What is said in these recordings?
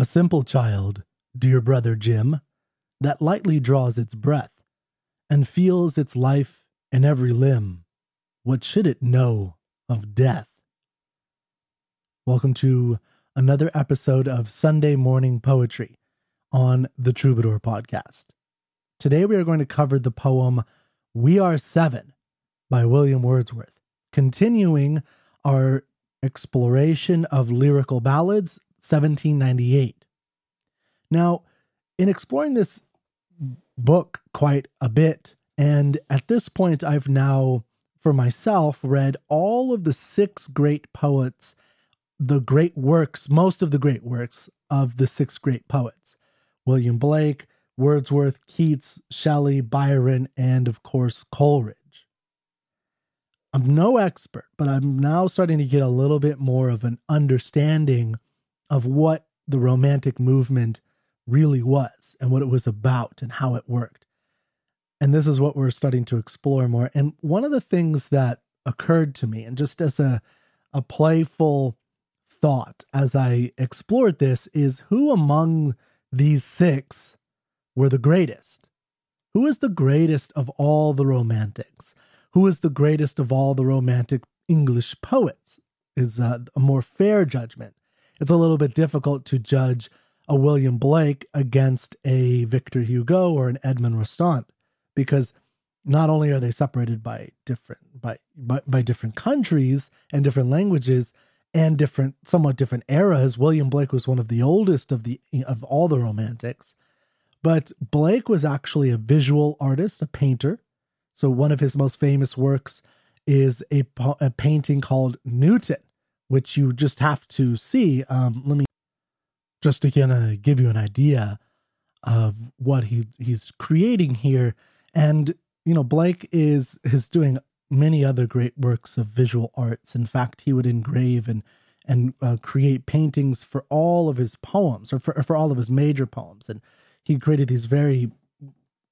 A simple child, dear brother Jim, that lightly draws its breath and feels its life in every limb. What should it know of death? Welcome to another episode of Sunday Morning Poetry on the Troubadour Podcast. Today we are going to cover the poem We Are Seven by William Wordsworth, continuing our exploration of lyrical ballads 1798. Now, in exploring this book quite a bit, and at this point, I've now, for myself, read all of the six great poets, the great works, most of the great works of the six great poets William Blake, Wordsworth, Keats, Shelley, Byron, and of course, Coleridge. I'm no expert, but I'm now starting to get a little bit more of an understanding of what the Romantic movement really was and what it was about and how it worked. And this is what we're starting to explore more. And one of the things that occurred to me, and just as a, a playful thought as I explored this, is who among these six were the greatest? Who is the greatest of all the romantics? Who is the greatest of all the romantic English poets? Is uh, a more fair judgment it's a little bit difficult to judge a William Blake against a Victor Hugo or an Edmond Rostand because not only are they separated by different by, by by different countries and different languages and different somewhat different eras William Blake was one of the oldest of the of all the romantics but Blake was actually a visual artist a painter. So one of his most famous works is a, a painting called Newton which you just have to see. Um, let me just of give you an idea of what he he's creating here. And you know, Blake is is doing many other great works of visual arts. In fact, he would engrave and and uh, create paintings for all of his poems, or for for all of his major poems. And he created these very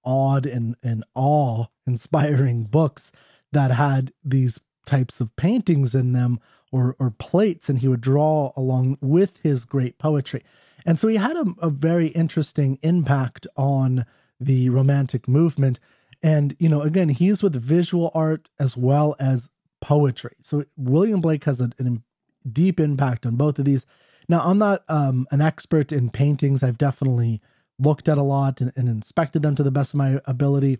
odd and and awe inspiring books that had these types of paintings in them or, or plates, and he would draw along with his great poetry. And so he had a, a very interesting impact on the Romantic movement. And, you know, again, he's with visual art as well as poetry. So William Blake has a, a deep impact on both of these. Now, I'm not um, an expert in paintings. I've definitely looked at a lot and, and, inspected them to the best of my ability.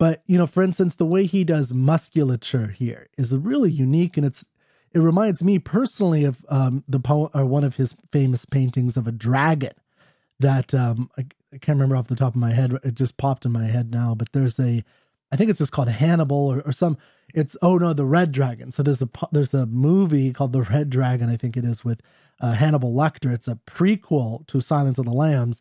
But, you know, for instance, the way he does musculature here is really unique and it's it reminds me personally of um, the or one of his famous paintings of a dragon that um, I, I, can't remember off the top of my head. It just popped in my head now, but there's a, I think it's just called Hannibal or, or some. It's oh no, the Red Dragon. So there's a there's a movie called The Red Dragon. I think it is with uh, Hannibal Lecter. It's a prequel to Silence of the Lambs,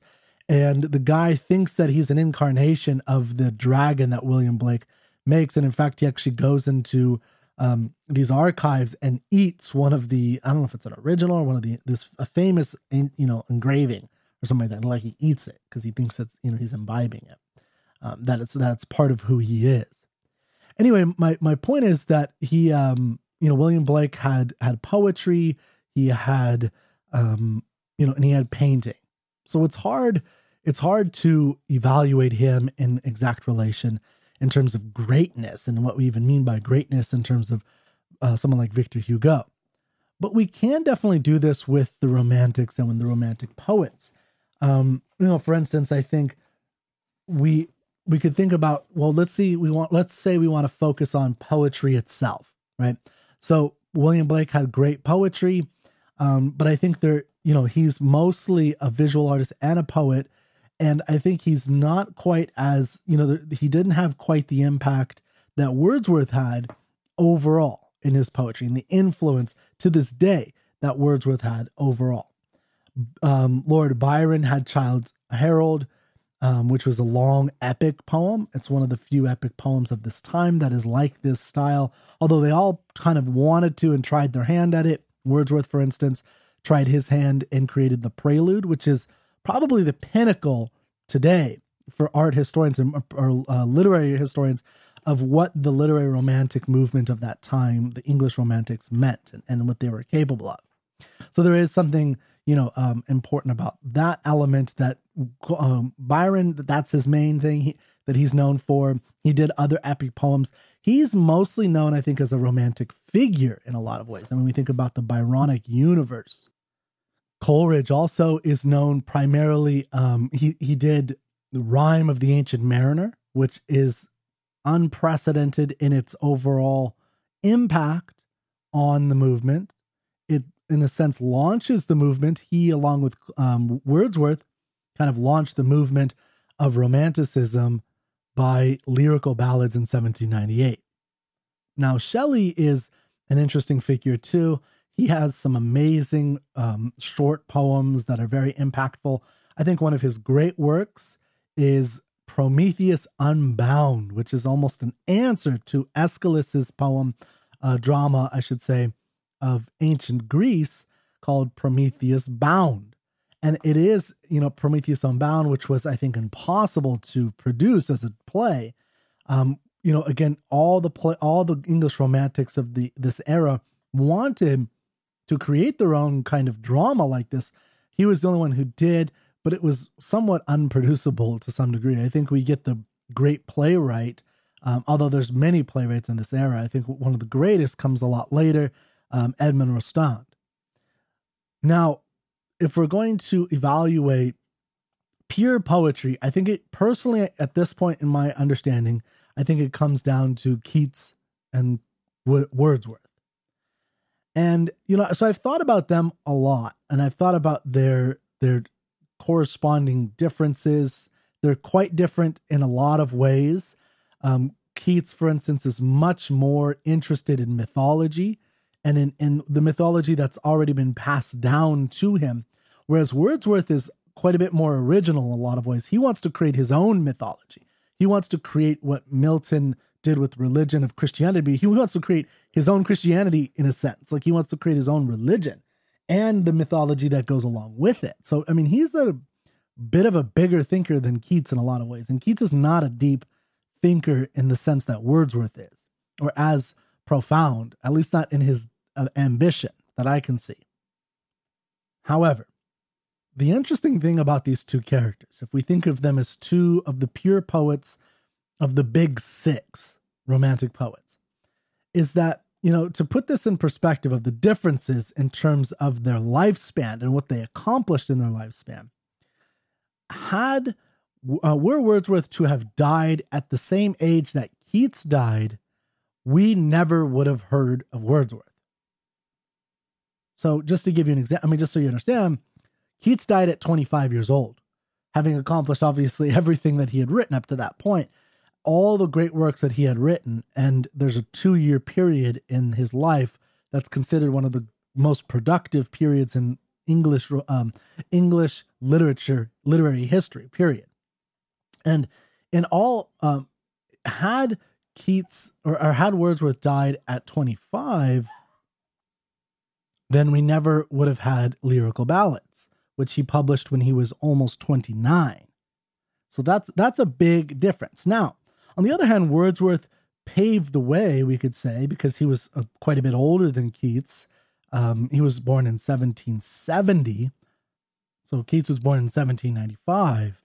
and the guy thinks that he's an incarnation of the dragon that William Blake makes, and in fact, he actually goes into um, these archives and eats one of the I don't know if it's an original or one of the this a famous you know engraving or something like that. And like he eats it because he thinks it's you know he's imbibing it. Um, that it's that's part of who he is. Anyway, my my point is that he um you know William Blake had had poetry, he had um you know and he had painting. So it's hard it's hard to evaluate him in exact relation in terms of greatness and what we even mean by greatness in terms of uh, someone like Victor Hugo. But we can definitely do this with the romantics and with the romantic poets. Um, you know, for instance, I think we we could think about well, let's see, we want let's say we want to focus on poetry itself, right? So William Blake had great poetry, um, but I think there, you know, he's mostly a visual artist and a poet, and I think he's not quite as you know he didn't have quite the impact that Wordsworth had overall in his poetry and the influence to this day that Wordsworth had overall. Um, Lord Byron had Childe Harold, um, which was a long epic poem. It's one of the few epic poems of this time that is like this style, although they all kind of wanted to and tried their hand at it. Wordsworth, for instance, tried his hand and created the Prelude, which is probably the pinnacle today for art historians and or, uh, literary historians of what the literary romantic movement of that time, the English romantics, meant and, and what they were capable of. So there is something you know um, important about that element that um, Byron that's his main thing he, that he's known for. He did other epic poems. He's mostly known, I think, as a romantic figure in a lot of ways. I mean, we think about the Byronic universe. Coleridge also is known primarily. Um, he he did the Rime of the Ancient Mariner, which is unprecedented in its overall impact on the movement. It, in a sense, launches the movement. He, along with um, Wordsworth, kind of launched the movement of Romanticism by lyrical ballads in 1798. Now, Shelley is an interesting figure too. He has some amazing um, short poems that are very impactful. I think one of his great works is Prometheus Unbound, which is almost an answer to Aeschylus's poem, uh, drama, I should say, of ancient Greece called Prometheus Bound. And it is, you know, Prometheus Unbound, which was, I think, impossible to produce as a play. Um, you know, again, all the play, all the English romantics of the this era wanted to create their own kind of drama like this. He was the only one who did, but it was somewhat unproducible to some degree. I think we get the great playwright, um, although there's many playwrights in this era. I think one of the greatest comes a lot later, um, Edmond Rostand. Now, if we're going to evaluate pure poetry, I think it personally, at this point in my understanding, I think it comes down to Keats and Wordsworth. And you know, so I've thought about them a lot, and I've thought about their their corresponding differences. They're quite different in a lot of ways. Um, Keats, for instance, is much more interested in mythology and in, in the mythology that's already been passed down to him. Whereas Wordsworth is quite a bit more original in a lot of ways. He wants to create his own mythology. He wants to create what Milton did with religion of Christianity. He wants to create his own Christianity in a sense. Like he wants to create his own religion and the mythology that goes along with it. So, I mean, he's a bit of a bigger thinker than Keats in a lot of ways. And Keats is not a deep thinker in the sense that Wordsworth is, or as profound, at least not in his uh, ambition that I can see. However, the interesting thing about these two characters, if we think of them as two of the pure poets of the big six romantic poets, is that, you know, to put this in perspective of the differences in terms of their lifespan and what they accomplished in their lifespan, had uh, were Wordsworth to have died at the same age that Keats died, we never would have heard of Wordsworth. So, just to give you an example, I mean, just so you understand, Keats died at 25 years old, having accomplished obviously everything that he had written up to that point, all the great works that he had written. And there's a two year period in his life that's considered one of the most productive periods in English um, English literature, literary history. Period. And in all, um, had Keats or, or had Wordsworth died at 25, then we never would have had lyrical ballads, which he published when he was almost 29. So that's that's a big difference. Now, on the other hand, Wordsworth paved the way, we could say, because he was uh, quite a bit older than Keats. Um, he was born in 1770. So Keats was born in 1795.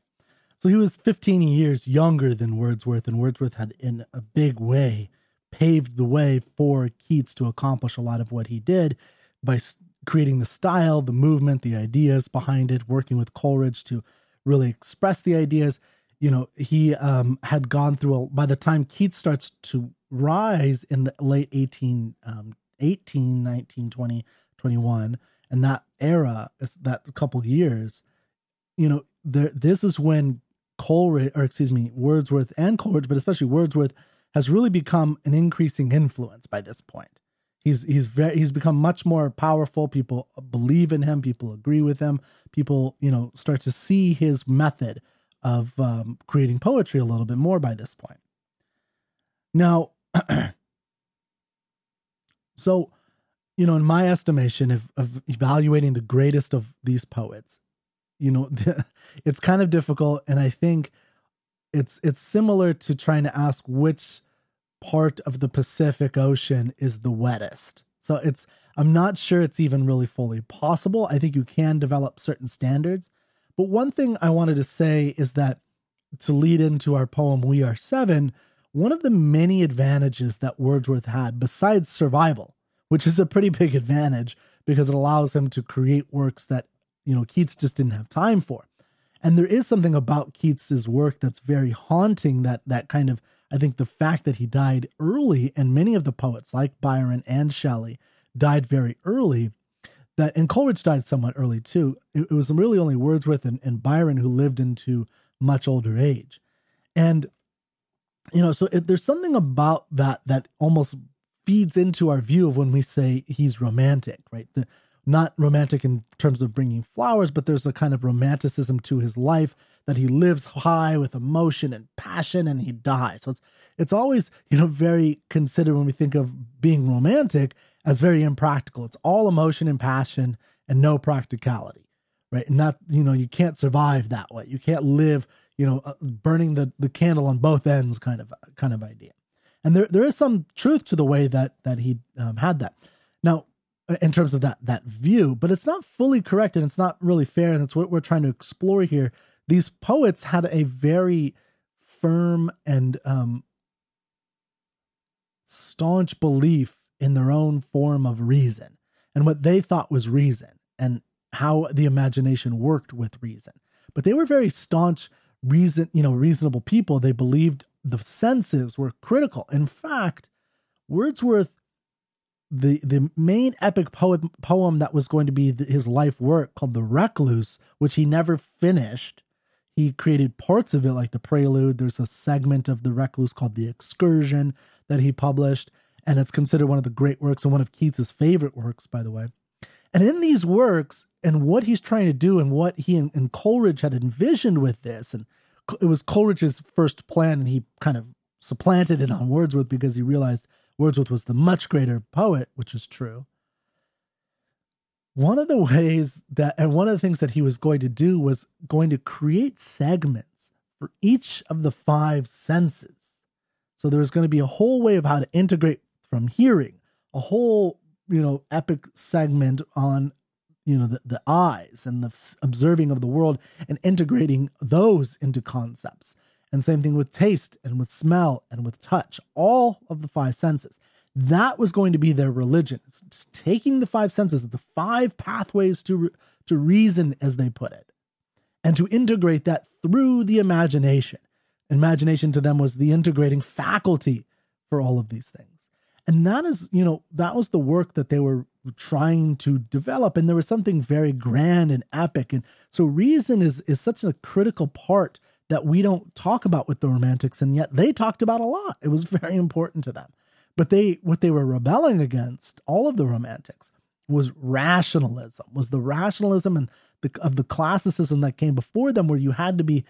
So he was 15 years younger than Wordsworth, and Wordsworth had, in a big way, paved the way for Keats to accomplish a lot of what he did by creating the style, the movement, the ideas behind it, working with Coleridge to really express the ideas. You know, he um, had gone through, a, by the time Keats starts to rise in the late 18, um, 18 19, 20, 21, and that era, that couple years, you know, there, this is when Coleridge, or excuse me, Wordsworth and Coleridge, but especially Wordsworth, has really become an increasing influence by this point. He's he's very he's become much more powerful. People believe in him. People agree with him. People you know start to see his method of um, creating poetry a little bit more by this point. Now, so you know, in my estimation of, of evaluating the greatest of these poets, you know, it's kind of difficult, and I think it's it's similar to trying to ask which part of the Pacific Ocean is the wettest. So it's I'm not sure it's even really fully possible. I think you can develop certain standards. But one thing I wanted to say is that to lead into our poem We Are Seven, one of the many advantages that Wordsworth had besides survival, which is a pretty big advantage because it allows him to create works that, you know, Keats just didn't have time for. And there is something about Keats's work that's very haunting that that kind of I think the fact that he died early and many of the poets like Byron and Shelley died very early that and Coleridge died somewhat early too. It, it was really only Wordsworth and, and, Byron who lived into much older age. And you know, so it, there's something about that that almost feeds into our view of when we say he's romantic, right? The, not romantic in terms of bringing flowers, but there's a kind of romanticism to his life that he lives high with emotion and passion and he dies. So it's it's always, you know, very considered when we think of being romantic as very impractical. It's all emotion and passion and no practicality, right? And that, you know, you can't survive that way. You can't live, you know, uh, burning the the candle on both ends kind of kind of idea. And there there is some truth to the way that that he um, had that. Now, in terms of that that view, but it's not fully correct and it's not really fair, and it's what we're trying to explore here. These poets had a very firm and um, staunch belief in their own form of reason and what they thought was reason and how the imagination worked with reason. But they were very staunch reason, you know, reasonable people. They believed the senses were critical. In fact, Wordsworth the the main epic poem poem that was going to be his life work called The Recluse, which he never finished. He created parts of it like the prelude. There's a segment of The Recluse called The Excursion that he published and it's considered one of the great works and one of Keats's favorite works, by the way. And in these works, and what he's trying to do, and what he and, and Coleridge had envisioned with this, and it was Coleridge's first plan, and he kind of supplanted it on Wordsworth because he realized Wordsworth was the much greater poet, which is true. One of the ways that, and one of the things that he was going to do was going to create segments for each of the five senses. So there was going to be a whole way of how to integrate from hearing, a whole, you know, epic segment on, you know, the, the eyes and the observing of the world and integrating those into concepts. And same thing with taste and with smell and with touch, all of the five senses. That was going to be their religion. It's taking the five senses, the five pathways to, to reason, as they put it, and to integrate that through the imagination. Imagination to them was the integrating faculty for all of these things. And that is you know that was the work that they were trying to develop. And there was something very grand and epic. And so reason is is such a critical part that we don't talk about with the romantics. And yet they talked about a lot. It was very important to them but they what they were rebelling against all of the romantics was rationalism was the rationalism and the, of the classicism that came before them where you had to be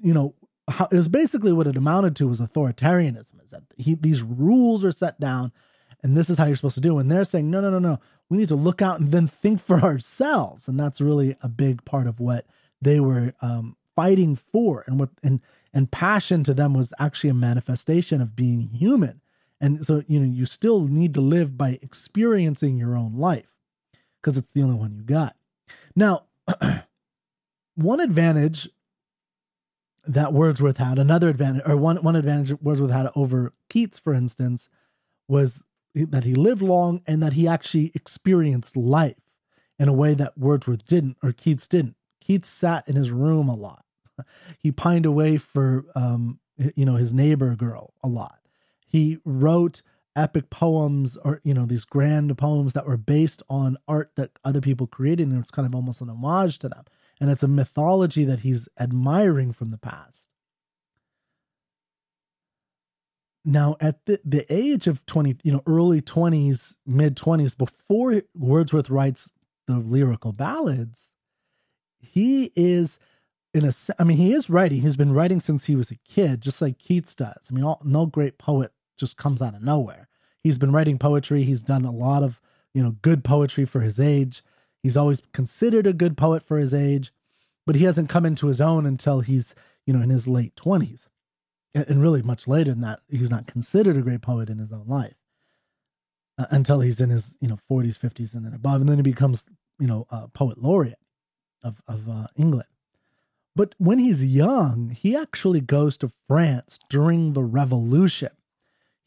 you know how, it was basically what it amounted to was authoritarianism. Is that he, these rules are set down, and this is how you're supposed to do. And they're saying, no, no, no, no. We need to look out and then think for ourselves, and that's really a big part of what they were um, fighting for, and what and and passion to them was actually a manifestation of being human. And so, you know, you still need to live by experiencing your own life because it's the only one you got. Now, one advantage that Wordsworth had. Another advantage, or one one advantage Wordsworth had over Keats, for instance, was that he lived long and that he actually experienced life in a way that Wordsworth didn't, or Keats didn't. Keats sat in his room a lot. He pined away for, um, you know, his neighbor girl a lot. He wrote epic poems or you know these grand poems that were based on art that other people created and it's kind of almost an homage to them and it's a mythology that he's admiring from the past. Now, at the, the age of 20, you know, early 20s, mid 20s, before Wordsworth writes the lyrical ballads, he is in a, I mean, he is writing. He's been writing since he was a kid, just like Keats does. I mean, all, no great poet just comes out of nowhere. He's been writing poetry. He's done a lot of, you know, good poetry for his age. He's always considered a good poet for his age, but he hasn't come into his own until he's, you know, in his late 20s. And really much later than that, he's not considered a great poet in his own life. uh, until he's in his you know 40s, 50s, and then above, and then he becomes you know a poet laureate of of uh, England. But when he's young, he actually goes to France during the Revolution.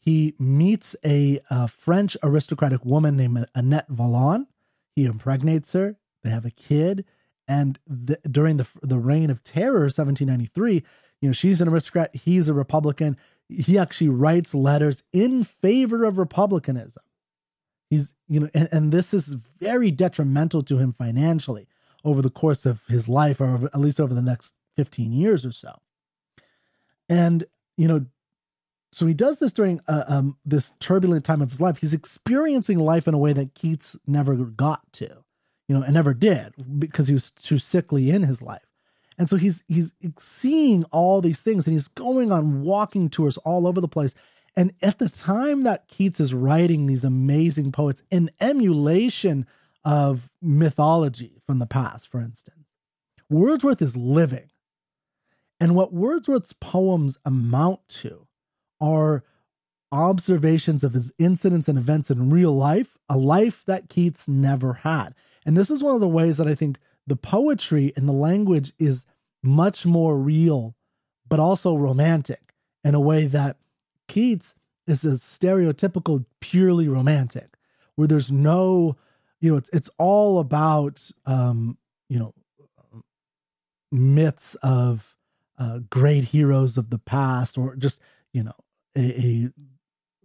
He meets a, a French aristocratic woman named Annette Vallon. He impregnates her. They have a kid. And the, during the the reign of terror, 1793, you know, she's an aristocrat. He's a Republican. He actually writes letters in favor of republicanism. He's, you know, and, and this is very detrimental to him financially over the course of his life, or at least over the next 15 years or so. And, you know, so he does this during uh, um, this turbulent time of his life. He's experiencing life in a way that Keats never got to, you know, and never did because he was too sickly in his life. And so he's he's seeing all these things and he's going on walking tours all over the place. And at the time that Keats is writing these amazing poets in emulation of mythology from the past, for instance, Wordsworth is living. And what Wordsworth's poems amount to are observations of his incidents and events in real life, a life that Keats never had. And this is one of the ways that I think the poetry and the language is much more real, but also romantic in a way that Keats is a stereotypical, purely romantic, where there's no, you know, it's, it's all about, um, you know, myths of uh, great heroes of the past, or just, you know, a, a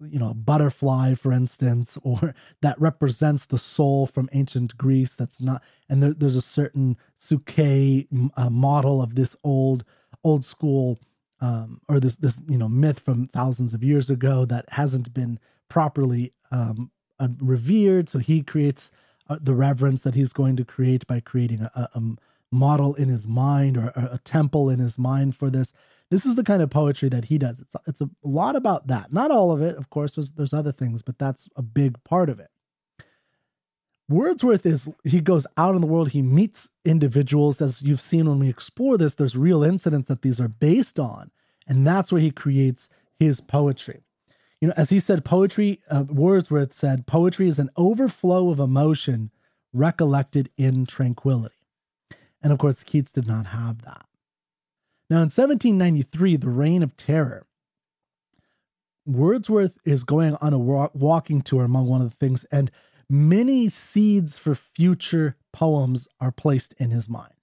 you know, a butterfly, for instance, or that represents the soul from ancient Greece. That's not, and there, there's a certain Psuche uh, model of this old, old school, um, or this this you know myth from thousands of years ago that hasn't been properly um, uh, revered. So he creates uh, the reverence that he's going to create by creating a, a, a model in his mind or a, a temple in his mind for this. This is the kind of poetry that he does. It's it's a lot about that. Not all of it, of course. There's there's other things, but that's a big part of it. Wordsworth is he goes out in the world, he meets individuals as you've seen when we explore this, there's real incidents that these are based on, and that's where he creates his poetry. You know, as he said, poetry, uh, Wordsworth said, poetry is an overflow of emotion recollected in tranquility. And of course, Keats did not have that. Now, in 1793, the Reign of Terror, Wordsworth is going on a walking tour, among one of the things, and many seeds for future poems are placed in his mind.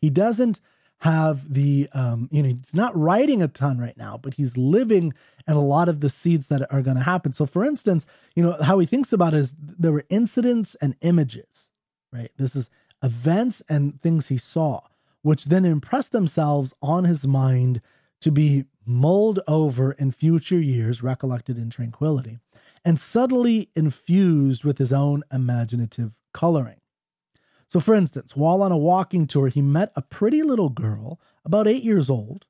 He doesn't have the, um, you know, he's not writing a ton right now, but he's living and a lot of the seeds that are going to happen. So, for instance, you know, how he thinks about is there were incidents and images, right? This is events and things he saw which then impress themselves on his mind to be mulled over in future years, recollected in tranquility, and subtly infused with his own imaginative coloring. So, for instance, while on a walking tour, he met a pretty little girl, about eight years old,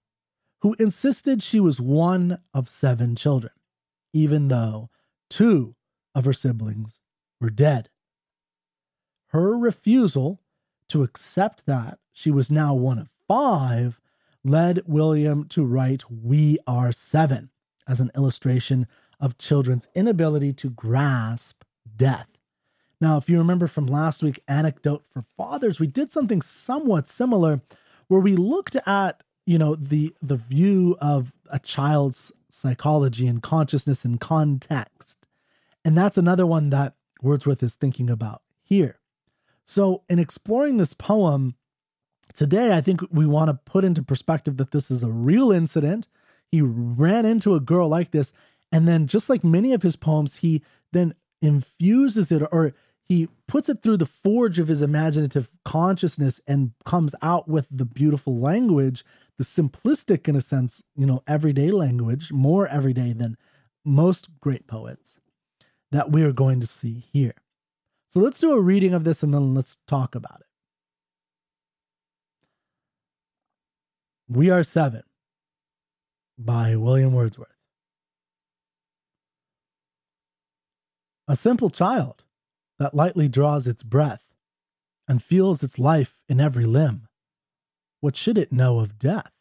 who insisted she was one of seven children, even though two of her siblings were dead. Her refusal to accept that she was now one of five led William to write We Are Seven as an illustration of children's inability to grasp death. Now, if you remember from last week, Anecdote for Fathers, we did something somewhat similar where we looked at, you know, the the view of a child's psychology and consciousness and context. And that's another one that Wordsworth is thinking about here. So, in exploring this poem today, I think we want to put into perspective that this is a real incident. He ran into a girl like this. And then, just like many of his poems, he then infuses it or he puts it through the forge of his imaginative consciousness and comes out with the beautiful language, the simplistic, in a sense, you know, everyday language, more everyday than most great poets that we are going to see here. So let's do a reading of this and then let's talk about it. We Are Seven by William Wordsworth. A simple child that lightly draws its breath and feels its life in every limb. What should it know of death?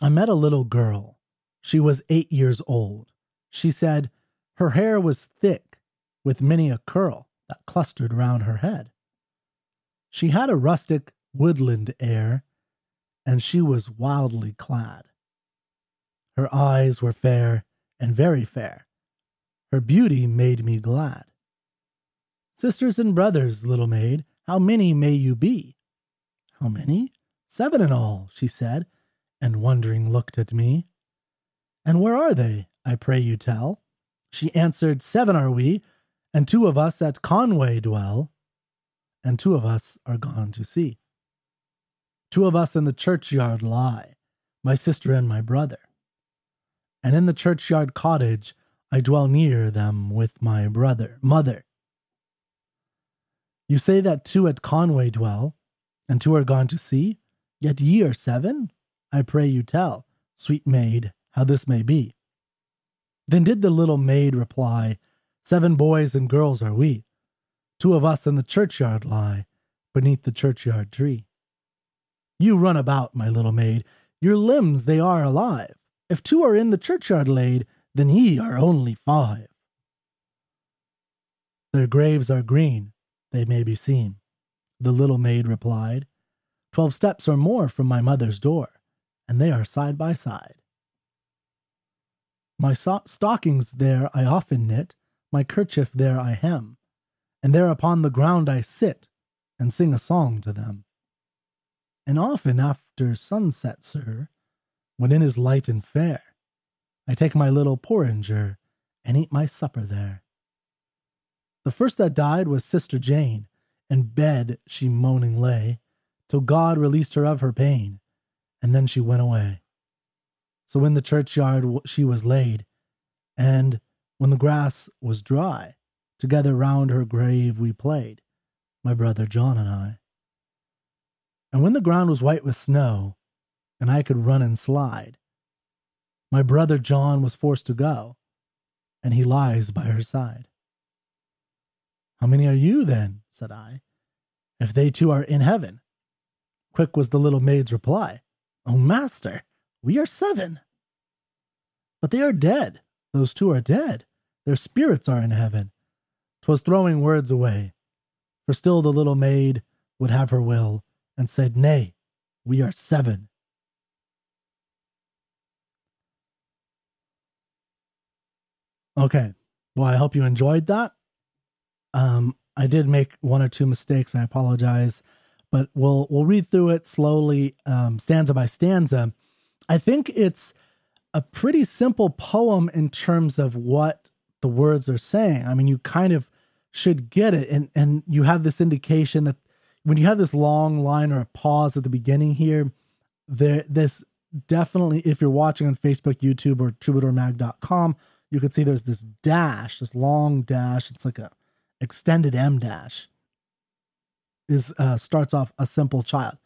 I met a little girl. She was eight years old. She said, Her hair was thick, with many a curl that clustered round her head. She had a rustic, woodland air, and she was wildly clad. Her eyes were fair and very fair. Her beauty made me glad. Sisters and brothers, little maid, how many may you be? How many? Seven in all, she said, and wondering looked at me. And where are they, I pray you tell? She answered, Seven are we, and two of us at Conway dwell, and two of us are gone to sea. Two of us in the churchyard lie, my sister and my brother. And in the churchyard cottage I dwell near them with my brother, mother. You say that two at Conway dwell, and two are gone to sea, yet ye are seven? I pray you tell, sweet maid, how this may be. Then did the little maid reply, Seven boys and girls are we. Two of us in the churchyard lie, beneath the churchyard tree. You run about, my little maid, your limbs they are alive. If two are in the churchyard laid, then ye are only five. Their graves are green, they may be seen, the little maid replied. Twelve steps or more from my mother's door, and they are side by side. My so- stockings there I often knit, my kerchief there I hem, and there upon the ground I sit, and sing a song to them. And often after sunset, sir, when it is light and fair, I take my little porringer and eat my supper there. The first that died was Sister Jane, in bed she moaning lay, till God released her of her pain, and then she went away. So in the churchyard she was laid, and when the grass was dry, together round her grave we played, my brother John and I. And when the ground was white with snow, and I could run and slide, my brother John was forced to go, and he lies by her side. How many are you then? said I, if they too are in heaven. Quick was the little maid's reply, O master, we are seven. But they are dead, those two are dead, their spirits are in heaven. 'Twas throwing words away, for still the little maid would have her will, and said, Nay, we are seven. Okay. Well, I hope you enjoyed that. Um, I did make one or two mistakes. I apologize, but we'll we'll read through it slowly, um, stanza by stanza. I think it's a pretty simple poem in terms of what the words are saying. I mean, you kind of should get it, and and you have this indication that when you have this long line or a pause at the beginning here, there this definitely if you're watching on Facebook, YouTube, or troubadourmag.com, you can see there's this dash, this long dash. It's like a extended em dash. Is uh, starts off a simple child,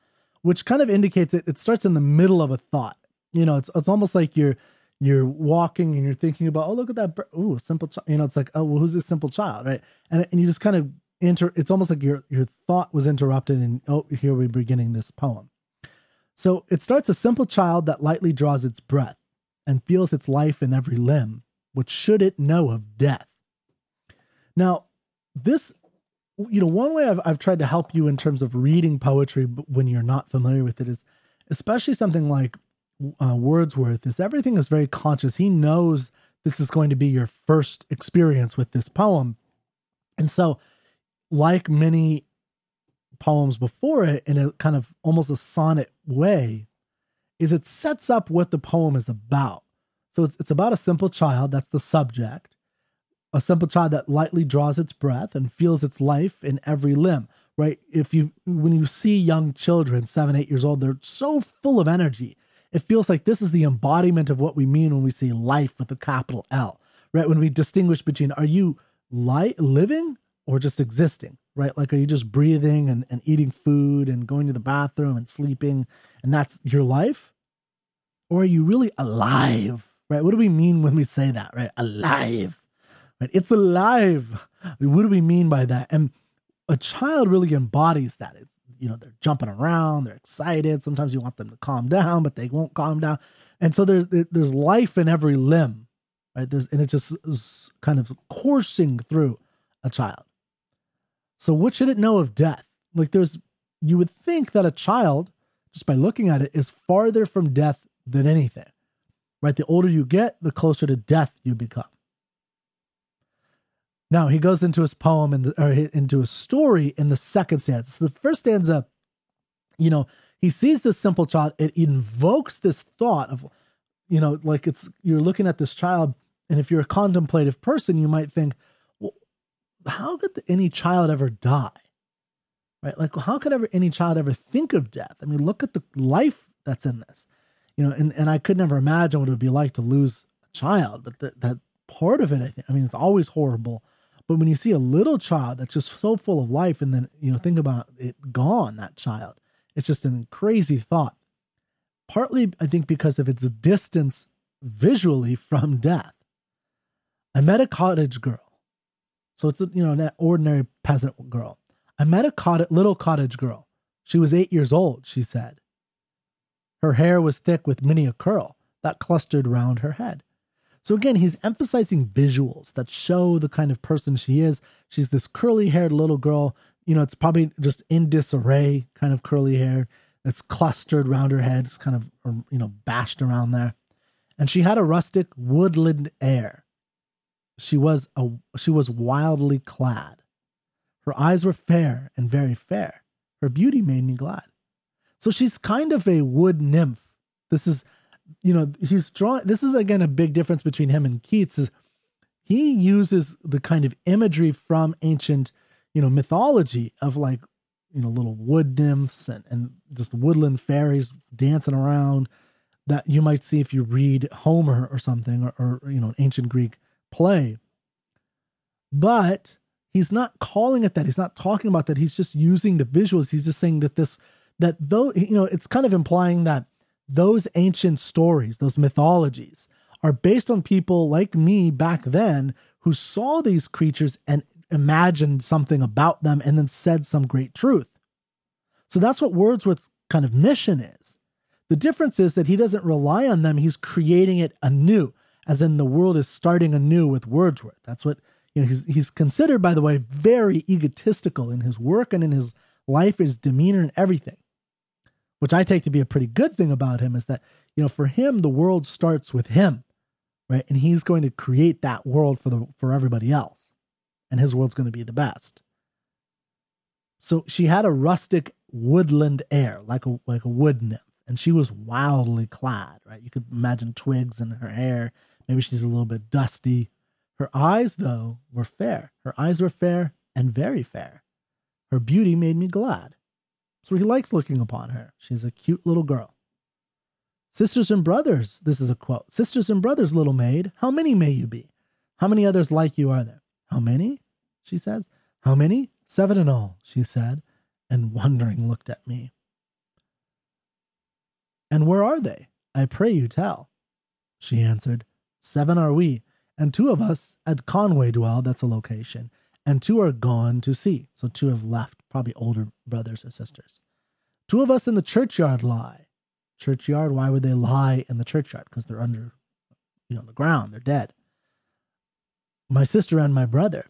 which kind of indicates it. It starts in the middle of a thought. You know, it's it's almost like you're you're walking and you're thinking about, oh look at that, oh simple child. You know, it's like, oh well, who's this simple child, right? And and you just kind of enter. It's almost like your your thought was interrupted, and oh, here we're beginning this poem. So it starts a simple child that lightly draws its breath and feels its life in every limb what should it know of death? Now, this, you know, one way I've, I've tried to help you in terms of reading poetry when you're not familiar with it is, especially something like uh, Wordsworth, is everything is very conscious. He knows this is going to be your first experience with this poem. And so, like many poems before it, in a kind of almost a sonnet way, is it sets up what the poem is about. So it's, it's about a simple child, that's the subject, a simple child that lightly draws its breath and feels its life in every limb, right? If you, when you see young children, seven, eight years old, they're so full of energy. It feels like this is the embodiment of what we mean when we say life with a capital L, right? When we distinguish between are you li- living or just existing, right? Like, are you just breathing and, and eating food and going to the bathroom and sleeping and that's your life? Or are you really alive? right? What do we mean when we say that, right? Alive, right? It's alive. What do we mean by that? And a child really embodies that. It's, you know, they're jumping around, they're excited. Sometimes you want them to calm down, but they won't calm down. And so there's, there's life in every limb. right? There's and it just is kind of coursing through a child. So what should it know of death? Like there's you would think that a child, just by looking at it, is farther from death than anything. Right? The older you get, the closer to death you become. Now he goes into his poem and or into a story in the second stanza. The first stanza, you know, he sees this simple child. It invokes this thought of, you know, like it's you're looking at this child, and if you're a contemplative person, you might think, well, how could any child ever die? Right? Like, how could ever any child ever think of death? I mean, look at the life that's in this, you know, and, and I could never imagine what it would be like to lose a child, but that that part of it, I think, I mean, it's always horrible. But when you see a little child that's just so full of life, and then you know, think about it gone, that child, it's just a crazy thought. Partly, I think, because of its distance visually from death. I met a cottage girl. So it's, a, you know, an ordinary peasant girl. I met a cottage, little cottage girl. She was eight years old, she said. Her hair was thick with many a curl that clustered round her head. So again, he's emphasizing visuals that show the kind of person she is. She's this curly haired little girl you know, it's probably just in disarray, kind of curly hair. that's clustered around her head, it's kind of, um, you know, bashed around there. And she had a rustic woodland air. She was a she was wildly clad. Her eyes were fair and very fair. Her beauty made me glad. So she's kind of a wood nymph. This is, you know, he's drawing. This is again a big difference between him and Keats. Is he uses the kind of imagery from ancient you know, mythology of like, you know, little wood nymphs and, and just woodland fairies dancing around that you might see if you read Homer or something or, or you know, an ancient Greek play. But he's not calling it that. He's not talking about that. He's just using the visuals. He's just saying that this, that though, you know, it's kind of implying that those ancient stories, those mythologies, are based on people like me back then who saw these creatures and imagined something about them and then said some great truth. So that's what Wordsworth's kind of mission is. The difference is that he doesn't rely on them, he's creating it anew, as in the world is starting anew with Wordsworth. That's what you know, he's he's considered, by the way, very egotistical in his work and in his life, his demeanor, and everything. Which I take to be a pretty good thing about him is that, you know, for him, the world starts with him, right? And he's going to create that world for the for everybody else and his world's going to be the best. So she had a rustic woodland air, like a like a wood nymph, and she was wildly clad. Right, you could imagine twigs in her hair. Maybe she's a little bit dusty. Her eyes, though, were fair. Her eyes were fair and very fair. Her beauty made me glad. So he likes looking upon her. She's a cute little girl. Sisters and brothers, this is a quote. Sisters and brothers, little maid, how many may you be? How many others like you are there? How many? she says. How many? Seven in all, she said, and wondering looked at me. And where are they? I pray you tell. She answered, Seven are we, and two of us at Conway dwell, that's a location, and two are gone to sea. So two have left, probably older brothers or sisters. Two of us in the churchyard lie. Churchyard, why would they lie in the churchyard? Because they're under, you know, the ground, they're dead. My sister and my brother.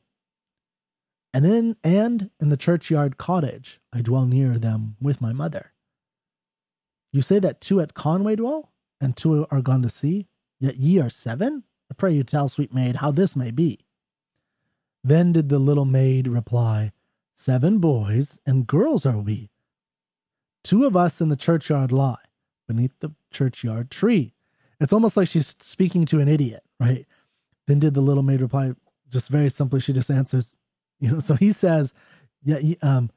And in and in the churchyard cottage I dwell near them with my mother. You say that two at Conway dwell, and two are gone to sea, yet ye are seven? I pray you tell, sweet maid, how this may be. Then did the little maid reply, Seven boys and girls are we. Two of us in the churchyard lie, beneath the churchyard tree. It's almost like she's speaking to an idiot, right? Then did the little maid reply, just very simply, she just answers, you know, so he says, yeah, he, um,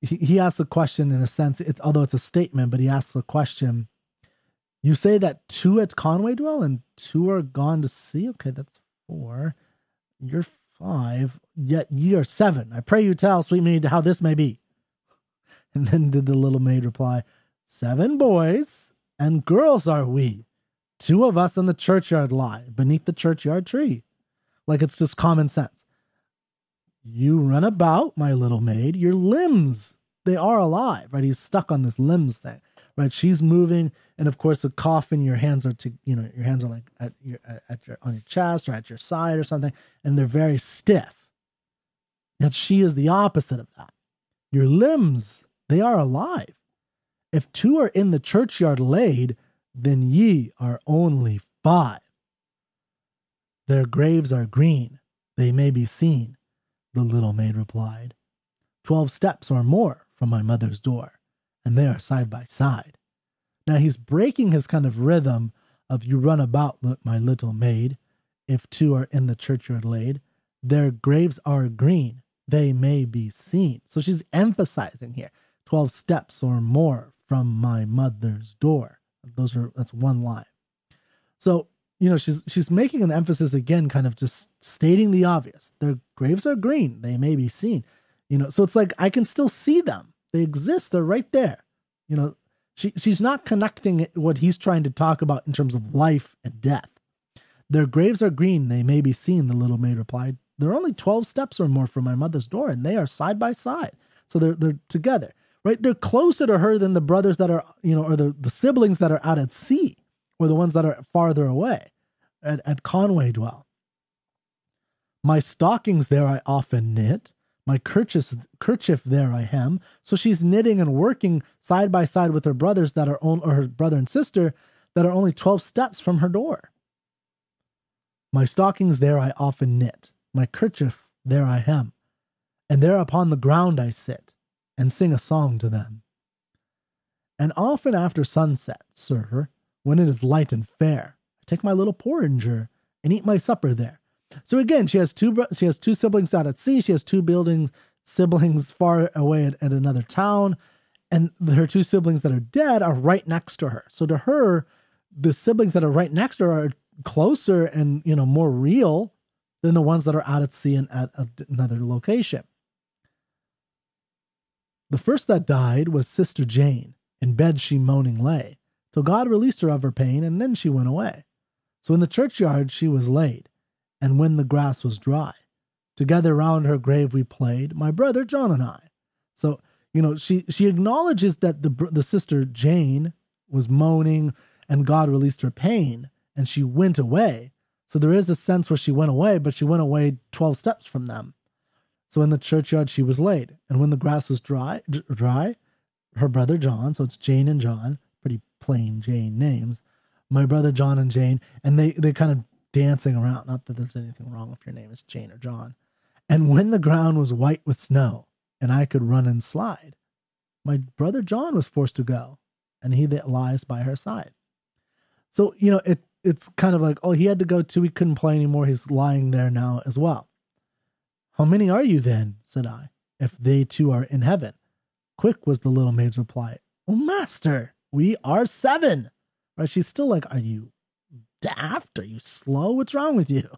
he, he asks a question in a sense, it's, although it's a statement, but he asks a question. You say that two at Conway dwell and two are gone to sea. Okay, that's four. You're five, yet ye are seven. I pray you tell, sweet maid, how this may be. And then did the little maid reply, Seven boys and girls are we. Two of us in the churchyard lie beneath the churchyard tree. Like it's just common sense. You run about, my little maid, your limbs, they are alive, right? He's stuck on this limbs thing, right? She's moving, and of course, a coffin. Your hands are to you know your hands are like at your at your on your chest or at your side or something, and they're very stiff. Yet she is the opposite of that. Your limbs they are alive. If two are in the churchyard laid, then ye are only five. Their graves are green, they may be seen, the little maid replied. Twelve steps or more from my mother's door, and they are side by side. Now he's breaking his kind of rhythm of you run about, look, my little maid, if two are in the churchyard laid. Their graves are green, they may be seen. So she's emphasizing here 12 steps or more from my mother's door. Those are that's one line. So, you know, she's she's making an emphasis again, kind of just stating the obvious. Their graves are green, they may be seen. You know, so it's like I can still see them. They exist, they're right there. You know, she she's not connecting what he's trying to talk about in terms of life and death. Their graves are green, they may be seen, the little maid replied. They're only 12 steps or more from my mother's door, and they are side by side. So they're they're together right? They're closer to her than the brothers that are, you know, or the, the siblings that are out at sea, or the ones that are farther away at, at Conway dwell. My stockings there I often knit, my kerchief, kerchief there I hem. So she's knitting and working side by side with her brothers that are on, or her brother and sister that are only 12 steps from her door. My stockings there I often knit, my kerchief there I hem, and there upon the ground I sit and sing a song to them. And often after sunset, sir, when it is light and fair, I take my little porringer and eat my supper there. So again, she has two she has two siblings out at sea. She has two building siblings far away at, at another town, and her two siblings that are dead are right next to her. So to her, the siblings that are right next to her are closer and you know more real than the ones that are out at sea and at another location. The first that died was Sister Jane. In bed she moaning lay, till God released her of her pain, and then she went away. So in the churchyard she was laid, and when the grass was dry, together round her grave we played, my brother John and I. So you know she she acknowledges that the the sister Jane was moaning, and God released her pain, and she went away. So there is a sense where she went away, but she went away twelve steps from them. So in the churchyard she was laid, and when the grass was dry, dry, her brother John, so it's Jane and John, pretty plain Jane names, my brother John and Jane, and they they kind of dancing around. Not that there's anything wrong if your name is Jane or John. And when the ground was white with snow, and I could run and slide, my brother John was forced to go, and he that lies by her side. So you know it it's kind of like oh he had to go too. He couldn't play anymore. He's lying there now as well. How many are you then? said I, if they too are in heaven. Quick was the little maid's reply. Oh, master, we are seven. Right? She's still like, Are you daft? Are you slow? What's wrong with you?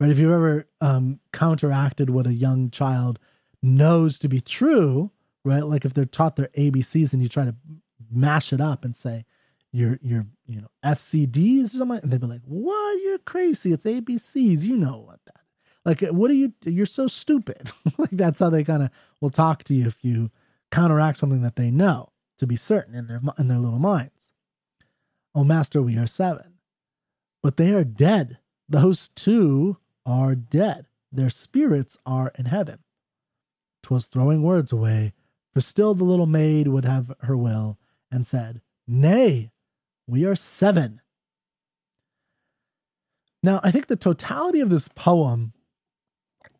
Right? If you've ever um, counteracted what a young child knows to be true, right? Like if they're taught their ABCs and you try to mash it up and say, your your you know FCDs or something, and they'd be like, "What? You're crazy! It's ABCs. You know what that like, what are you? You're so stupid. like that's how they kind of will talk to you if you counteract something that they know to be certain in their in their little minds. Oh, master, we are seven, but they are dead. Those two are dead. Their spirits are in heaven. 'Twas throwing words away, for still the little maid would have her will, and said, Nay, we are seven. Now, I think the totality of this poem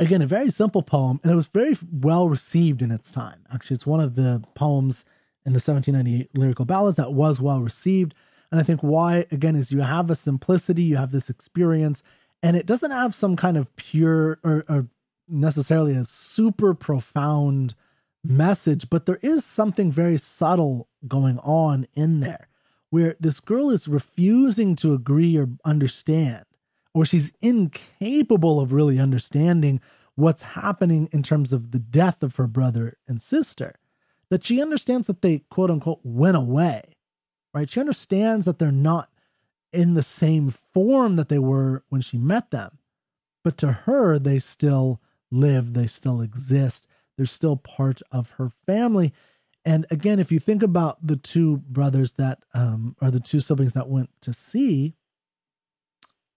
again, a very simple poem, and it was very well received in its time. Actually, it's one of the poems in the 1798 lyrical ballads that was well received. And I think why, again, is you have a simplicity, you have this experience, and it doesn't have some kind of pure or, or necessarily a super profound message, but there is something very subtle going on in there where this girl is refusing to agree or understand or she's incapable of really understanding what's happening in terms of the death of her brother and sister, that she understands that they quote unquote went away, right? She understands that they're not in the same form that they were when she met them. But to her, they still live, they still exist, they're still part of her family. And again, if you think about the two brothers that, um, or the two siblings that went to sea,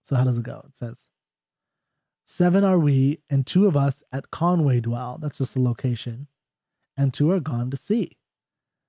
so how does it go? It says, Seven are we, and two of us at Conway dwell. That's just the location. And two are gone to sea.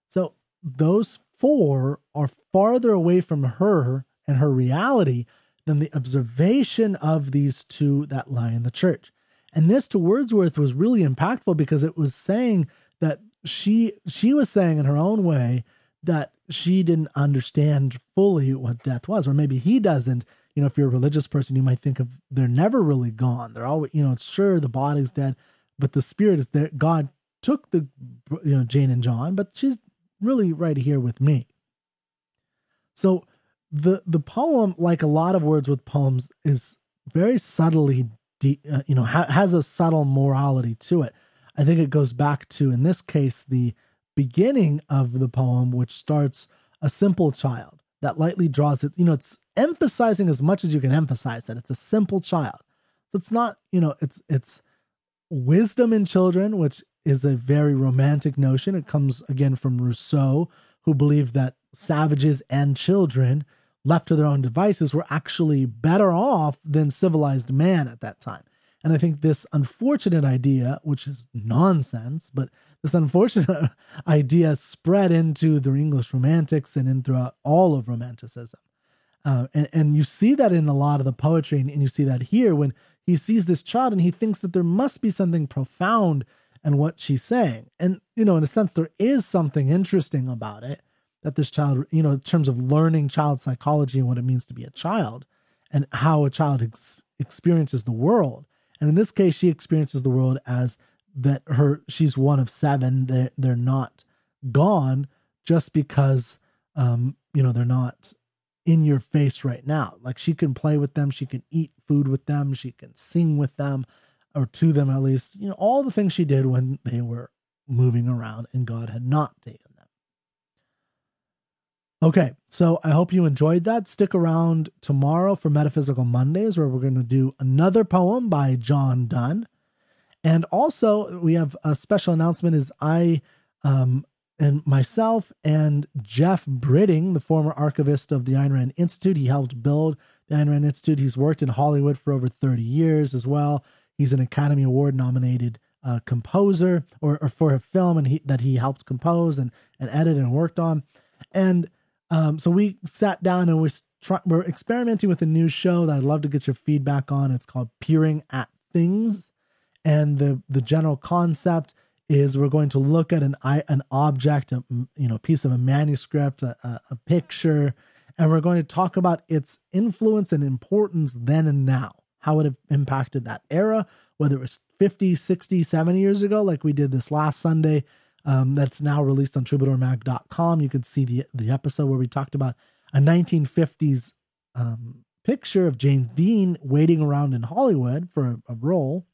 So those four are farther away from her and her reality than the observation of these two that lie in the church. And this to Wordsworth was really impactful because it was saying that she she was saying in her own way that she didn't understand fully what death was, or maybe he doesn't. You know, if you're a religious person, you might think of they're never really gone. They're always, you know, it's sure the body's dead, but the spirit is there. God took the, you know, Jane and John, but she's really right here with me. So the the poem, like a lot of Wordsworth poems, is very subtly, de- uh, you know, ha- has a subtle morality to it. I think it goes back to, in this case, the beginning of the poem, which starts a simple child that lightly draws it. You know, it's emphasizing as much as you can emphasize that it's a simple child. So it's not, you know, it's it's wisdom in children, which is a very romantic notion. It comes again from Rousseau, who believed that savages and children left to their own devices were actually better off than civilized man at that time. And I think this unfortunate idea, which is nonsense, but this unfortunate idea spread into the English Romantics and in throughout all of Romanticism. Uh, and, and you see that in a lot of the poetry, and, and you see that here when he sees this child and he thinks that there must be something profound in what she's saying. And, you know, in a sense, there is something interesting about it that this child, you know, in terms of learning child psychology and what it means to be a child and how a child ex- experiences the world. And in this case, she experiences the world as that her she's one of seven. They're they're not gone just because um, you know they're not in your face right now. Like she can play with them, she can eat food with them, she can sing with them, or to them at least. You know, all the things she did when they were moving around and God had not taken them. Okay, so I hope you enjoyed that. Stick around tomorrow for Metaphysical Mondays, where we're going to do another poem by John Donne. And also, we have a special announcement: is I um, and myself and Jeff Britting, the former archivist of the Ayn Rand Institute, he helped build the Ayn Rand Institute. He's worked in Hollywood for over 30 years as well. He's an Academy Award nominated uh, composer, or, or, for a film, and he, that he helped compose and and edit and worked on, and um, so we sat down and we're, try- we're experimenting with a new show that I'd love to get your feedback on. It's called Peering at Things. And the, the general concept is we're going to look at an an object, a you know, piece of a manuscript, a, a picture, and we're going to talk about its influence and importance then and now, how it have impacted that era, whether it was 50, 60, 70 years ago, like we did this last Sunday, um, that's now released on troubadourmag.com. You can see the, the episode where we talked about a 1950s um, picture of James Dean waiting around in Hollywood for a, a role.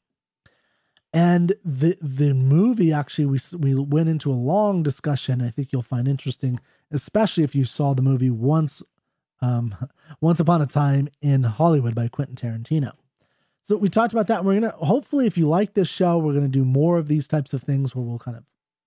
And the the movie actually we we went into a long discussion. I think you'll find interesting, especially if you saw the movie once um, once upon a time in Hollywood by Quentin Tarantino. So we talked about that. We're gonna hopefully, if you like this show, we're gonna do more of these types of things where we'll kind of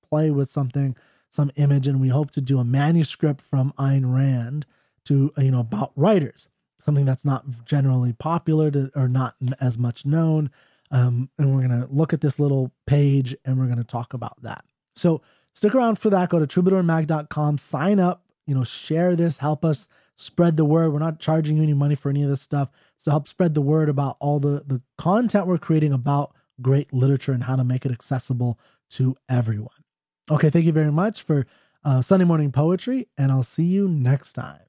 play with something, some image, and we hope to do a manuscript from Ayn Rand to you know about writers, something that's not generally popular to, or not as much known. Um, and we're gonna look at this little page and we're gonna talk about that. So stick around for that. Go to troubadourmag.com, sign up, you know, share this, help us spread the word. We're not charging you any money for any of this stuff. So help spread the word about all the the content we're creating about great literature and how to make it accessible to everyone. Okay, thank you very much for uh, Sunday morning poetry, and I'll see you next time.